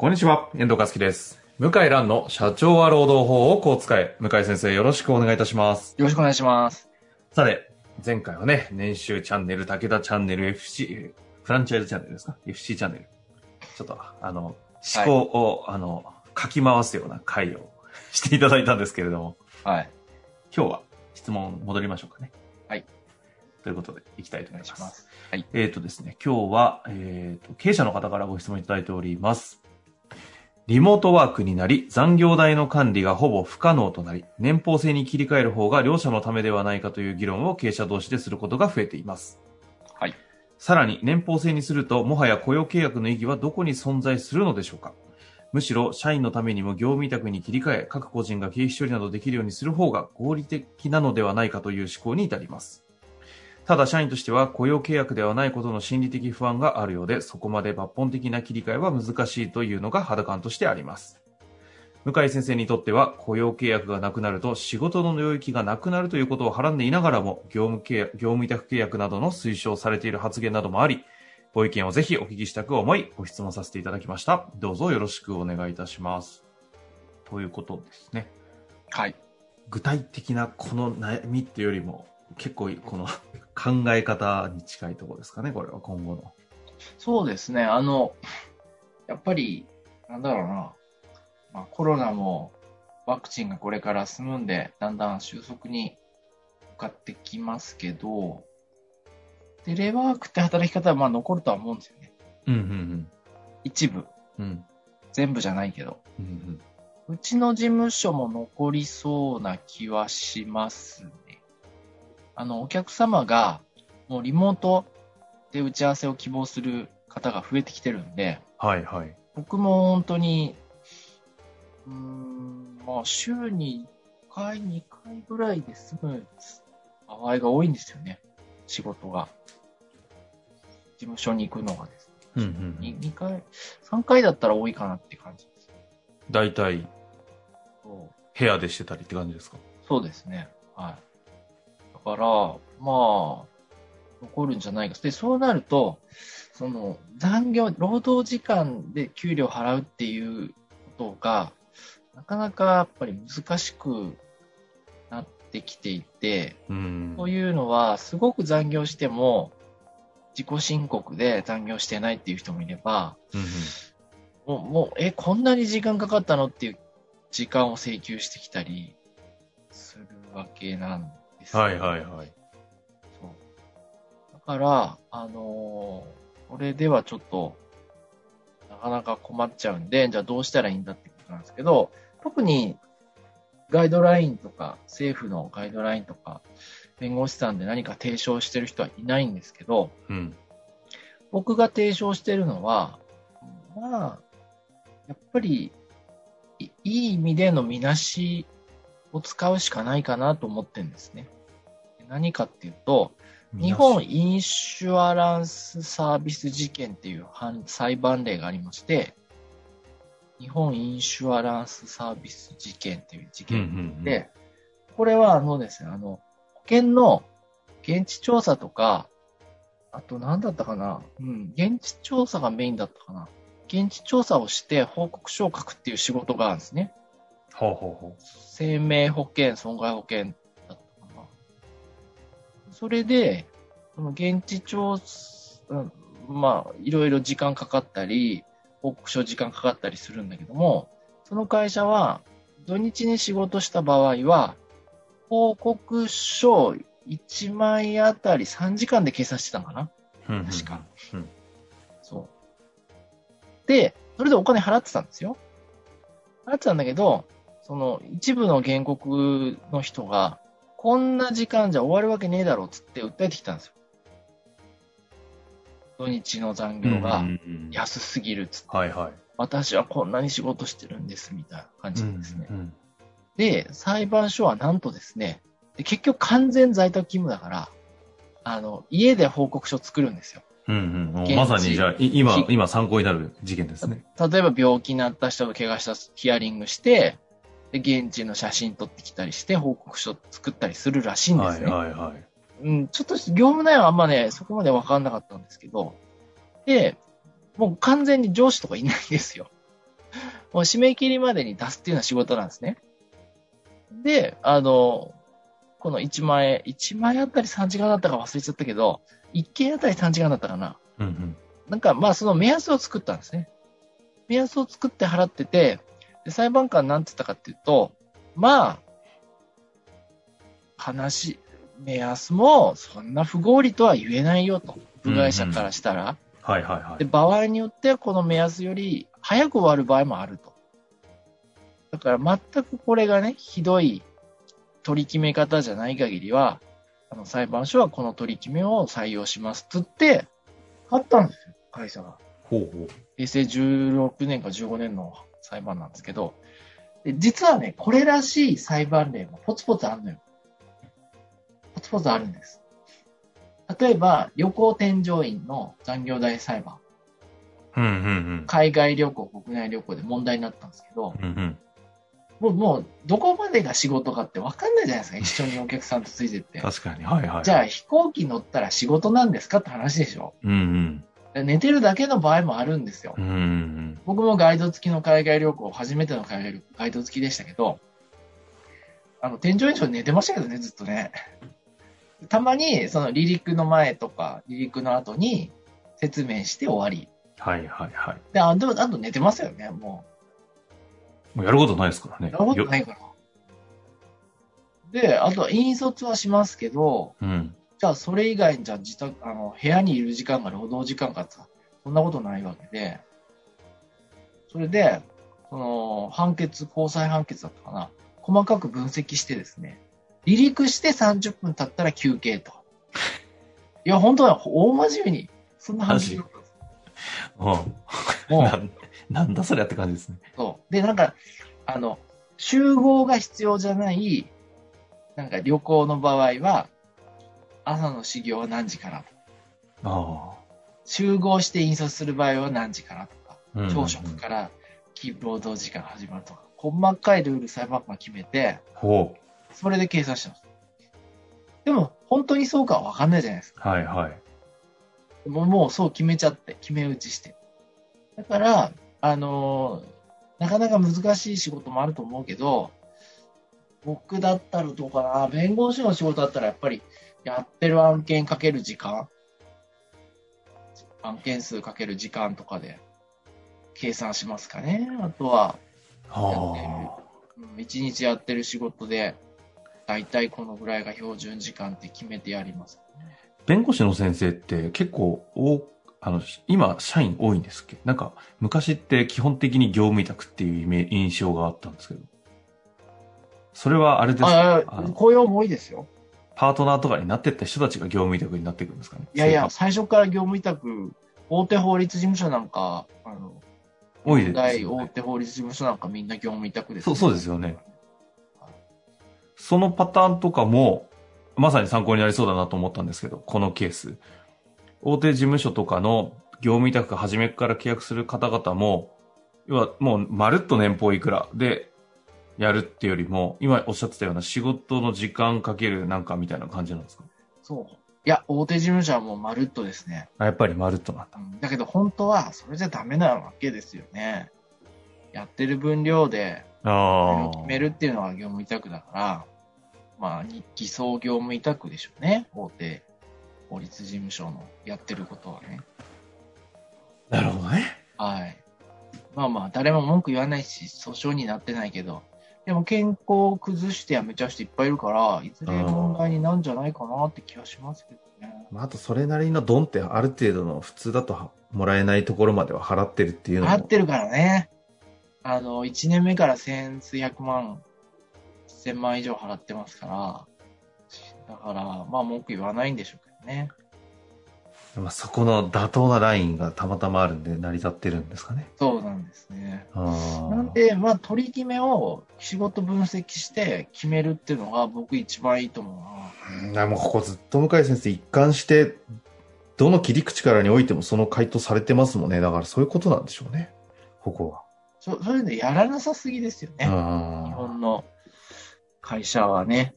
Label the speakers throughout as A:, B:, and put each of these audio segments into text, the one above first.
A: こんにちは、遠藤和樹です。向井蘭の社長は労働法をこう使え。向井先生よろしくお願いいたします。
B: よろしくお願いします。
A: さて、前回はね、年収チャンネル、武田チャンネル、FC、フランチャイズチャンネルですか ?FC チャンネル。ちょっと、あの、思考を、あの、書き回すような回をしていただいたんですけれども、
B: はい。
A: 今日は質問戻りましょうかね。
B: はい。
A: ということで、いきたいと思います。
B: します。はい。
A: えっ、とですね、今日は、えっ、と、経営者の方からご質問いただいております。リモートワークになり、残業代の管理がほぼ不可能となり、年俸制に切り替える方が両者のためではないかという議論を経営者同士ですることが増えています。
B: はい。
A: さらに、年俸制にすると、もはや雇用契約の意義はどこに存在するのでしょうかむしろ、社員のためにも業務委託に切り替え、各個人が経費処理などできるようにする方が合理的なのではないかという思考に至ります。ただ社員としては雇用契約ではないことの心理的不安があるようで、そこまで抜本的な切り替えは難しいというのが肌感としてあります。向井先生にとっては雇用契約がなくなると仕事の領域がなくなるということをはらんでいながらも業務契約、業務委託契約などの推奨されている発言などもあり、ご意見をぜひお聞きしたく思い、ご質問させていただきました。どうぞよろしくお願いいたします。ということですね。
B: はい。
A: 具体的なこの悩みっていうよりも、結構この 考え方に近いところですかね、これは今後の。
B: そうですね。あの、やっぱり、なんだろうな。まあ、コロナもワクチンがこれから進むんで、だんだん収束に向かってきますけど、テレワークって働き方はまあ残るとは思うんですよね。
A: うん、うん、
B: 一部。
A: うん。うん、
B: 全部じゃないけど。
A: うん、うん。
B: うちの事務所も残りそうな気はしますね。あの、お客様がもうリモートで打ち合わせを希望する方が増えてきてるんで、
A: はい、はい。
B: 僕も本当に、うーん、まあ週に1回、2回ぐらいで済む場合が多いんですよね。仕事が。事務所に行くのがですね。
A: うん、うんうん。
B: 2回、3回だったら多いかなって感じです。
A: 大体、部屋でしてたりって感じですか？
B: そうですね。はい。だから、まあ、残るんじゃないか。で、そうなると、その、残業、労働時間で給料払うっていうことが、なかなかやっぱり難しくなってきていて、
A: うん。
B: というのは、すごく残業しても、自己申告で残業してないっていう人もいれば、
A: うん、
B: もう、もう、え、こんなに時間かかったのっていう時間を請求してきたりするわけなんです
A: はい、はい、はい。
B: そう。だから、あのーこれではちょっと、なかなか困っちゃうんで、じゃあどうしたらいいんだってことなんですけど、特にガイドラインとか、政府のガイドラインとか、弁護士さんで何か提唱してる人はいないんですけど、
A: うん。
B: 僕が提唱してるのは、まあ、やっぱり、いいい意味でのみなしを使うしかないかなと思ってるんですね。何かっていうと、日本インシュアランスサービス事件っていう判裁判例がありまして、日本インシュアランスサービス事件っていう事
A: うん、う
B: 件
A: ん、うん。
B: で、これはあのですね、あの、保険の現地調査とか、あと何だったかなうん、現地調査がメインだったかな現地調査をして報告書を書くっていう仕事があるんですね。
A: ほうほうほ
B: 生命保険、損害保険だったかな。それで、その現地調査、うんまあ、いろいろ時間かかったり、報告書時間かかったりするんだけども、その会社は、土日に仕事した場合は、報告書1枚あたり3時間で計算してたのかな
A: う。うんうん
B: 確か。
A: うん
B: そう。で、それでお金払ってたんですよ。払ってたんだけど、その一部の原告の人が、こんな時間じゃ終わるわけねえだろうっつって訴えてきたんですよ。土日の残業が安すぎるっつって、
A: はいはい。
B: 私はこんなに仕事してるんです、みたいな感じなんですね。
A: うんうん
B: で、裁判所はなんとですね、で結局完全在宅勤務だから、あの、家で報告書作るんですよ。
A: うんうんまさにじゃあ、い今
B: ひ、
A: 今参考になる事件ですね。
B: 例えば病気になった人が怪我したヒアリングして、で、現地の写真撮ってきたりして報告書作ったりするらしいんで
A: はい
B: すね。
A: はいはい。
B: うん、ちょっと業務内容はあんまね、そこまで分かんなかったんですけど、で、もう完全に上司とかいないんですよ。もう締め切りまでに出すっていうのは仕事なんですね。で、あの、この1万円、1万円あたり3時間だったか忘れちゃったけど、1件あたり3時間だったかな。
A: うんうん。
B: なんか、まあ、その目安を作ったんですね。目安を作って払ってて、で裁判官なんて言ったかっていうと、まあ、話、目安もそんな不合理とは言えないよと。部外者からしたら。
A: はいはいはい
B: で、。場合によってはこの目安より早く終わる場合もあると。だから全くこれがね、ひどい取り決め方じゃない限りは、あの裁判所はこの取り決めを採用しますっつって、買ったんですよ、会社が。
A: ほうほう。
B: 平成16年か15年の裁判なんですけど、で実はね、これらしい裁判例もポツポツあるのよ。ポツポツあるんです。例えば、旅行添乗員の残業代裁判。
A: うんうん
B: 海外旅行、国内旅行で問題になったんですけど、
A: うん。うんうん。
B: もう、もう、どこまでが仕事かって分かんないじゃないですか。一緒にお客さんとついてって。
A: 確かに。はいはい。
B: じゃあ、飛行機乗ったら仕事なんですかって話でしょ。
A: うんうん。
B: で寝てるだけの場合もあるんですよ。僕もガイド付きの海外旅行、初めての海外旅行、ガイド付きでしたけど、あの、添乗員長寝てましたけどね、ずっとね。たまに、その離陸の前とか、離陸の後に説明して終わり。
A: はいはいはい。
B: で、あと、あと寝てますよね、も
A: もうやることないですから
B: う。
A: ね。
B: やることないから。で、あとは引率はしますけど、
A: うん。
B: じゃあそれ以外にじゃあ自宅、あの、部屋にいる時間が労働時間かってさそんなことないわけで、それで、その、判決、高裁判決だったかな。細かく分析してですね、離陸して30分経ったら休憩と。いや、本当は大真面目に、そんな話だった んです
A: うん。な、なんだそれやって感じですね。
B: そう。で、なんか、あの、集合が必要じゃない、なんか旅行の場合は、朝の始業は何時から
A: あ
B: 集合して印刷する場合は何時からとか、
A: あ。うん
B: 朝食から労働時間始まるとか、細かいルール裁判官が決めて、
A: ほ
B: それで計算してます。でも、本当にそうかは分かんないじゃないですか。
A: う。はいはい。
B: もうもうそう決めちゃって、決め打ちして。だから、あのーなかなか難しい仕事もあると思うけど、僕だったらどうかな、弁護士の仕事だったらやっぱり、やってる案件かける時間、案件数かける時間とかで計算しますかね。あとは、一日やってる仕事で、だいたいこのぐらいが標準時間って決めてやります。
A: あ。弁護士の先生って結構多あの、今、社員多いんですっけ？なんか、昔って基本的に業務委託っていう印象があったんですけど。それはあれですか？
B: 雇用も多いですよ。
A: パートナーとかになってった人たちが業務委託になっていくんですかね？
B: いやいや、
A: 生
B: 最初から業務委託、大手法律事務所なんか、あの、
A: 活多いですね。
B: 大手法律事務所なんかみんな業務委託です、
A: そうそうですよね。そのパターンとかも、まさに参考になりそうだなと思ったんですけど、このケース。大手事務所とかの業務委託が初めから契約する方々も、要はもうまるっと年俸いくらでやるってよりも、今おっしゃってたような仕事の時間かけるなんかみたいな感じなんですか？
B: そう。いや、大手事務所はもうまるっとですね。
A: あやっぱりまるっとなんだ。
B: うんだけど本当はそれじゃダメなわけですよね。やってる分量で
A: あ
B: 決めるっていうのは業務委託だから、まあ、に偽装業務委託でしょうね。大手法律事務所のやってることはね。
A: なるほどね。
B: はい。まあまあ、誰も文句言わないし、訴訟になってないけど、でも健康を崩して辞めちゃう人いっぱいいるから、いずれ問題になるんじゃないかなって気がしますけどね。
A: まあ、あとそれなりのドンってある程度の普通だとはもらえないところまでは払ってるっていうのも。
B: 払ってるからね。あの、1年目から千数百万、千万以上払ってますから、だから、まあ文句言わないんでしょうけどね。
A: まあ、そこの妥当なラインがたまたまあるんで成り立ってるんですかね。
B: そうなんですね。なんで、まあ、取り決めを仕事分析して決めるっていうのが僕一番いいと思うな。
A: もうここずっと向井先生一貫して、どの切り口からにおいてもその回答されてますもんね。だからそういうことなんでしょうね。ここは。
B: そそれでやらなさすぎですよね。日
A: あ
B: 本の会社はね、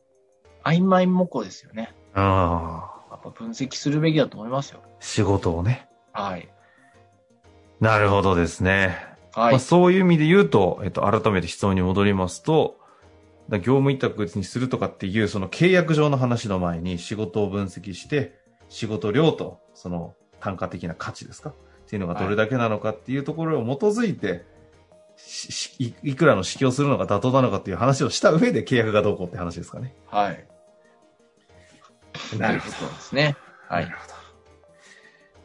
B: 曖昧模倣ですよね。
A: あ
B: やっぱ分析するべきだと思いますよ。
A: 仕事をね。
B: はい。
A: なるほどですね。
B: はい。
A: まあ、そういう意味で言うと、えっと、改めて質問に戻りますと、だ業務委託にするとかっていう、その契約上の話の前に仕事を分析して、仕事量と、その単価的な価値ですか？っていうのがどれだけなのかっていうところを基づいて、ししいいくらの支給をするのが妥当なのかっていう話をした上で契約がどうこうって話ですかね。
B: はい。
A: なる
B: そうですね。はい
A: なるほど。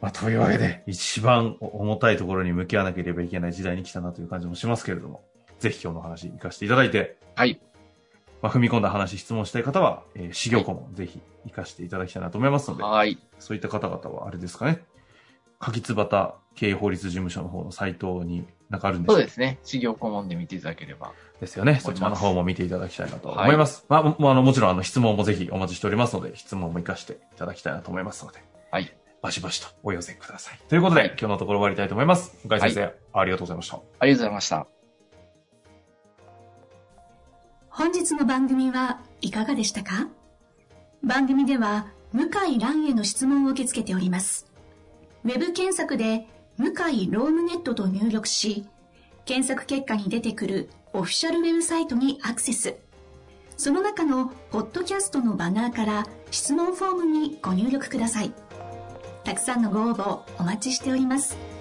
A: まあ、というわけで、一番重たいところに向き合わなければいけない時代に来たなという感じもしますけれども、ぜひ今日の話活かしていただいて、
B: はい。
A: まあ、踏み込んだ話、質問したい方は、えー、修行顧問、ぜひ活かしていただきたいなと思いますので、
B: はい。
A: そういった方々はあれですかね、柿つばた経営法律事務所の方のサイトになんかあるんで
B: そうですね。事業顧問で見ていただければ。
A: ですよね。そちらの方も見ていただきたいなと思います。まあ、もうあの、もちろんあの質問もぜひお待ちしておりますので、質問も活かしていただきたいなと思いますので、
B: はい。
A: バシバシとお寄せください。ということで、
B: はい
A: 今日のところ終わりたいと思います。向井先生、ありがとうございました。
B: ありがとうございました。
C: 本日の番組はいかがでしたか？番組では向井蘭への質問を受け付けております。ウェブ検索で向井ロームネットと入力し、検索結果に出てくるオフィシャルウェブサイトにアクセス。その中のポッドキャストのバナーから質問フォームにご入力ください。たくさんのご応募お待ちしております。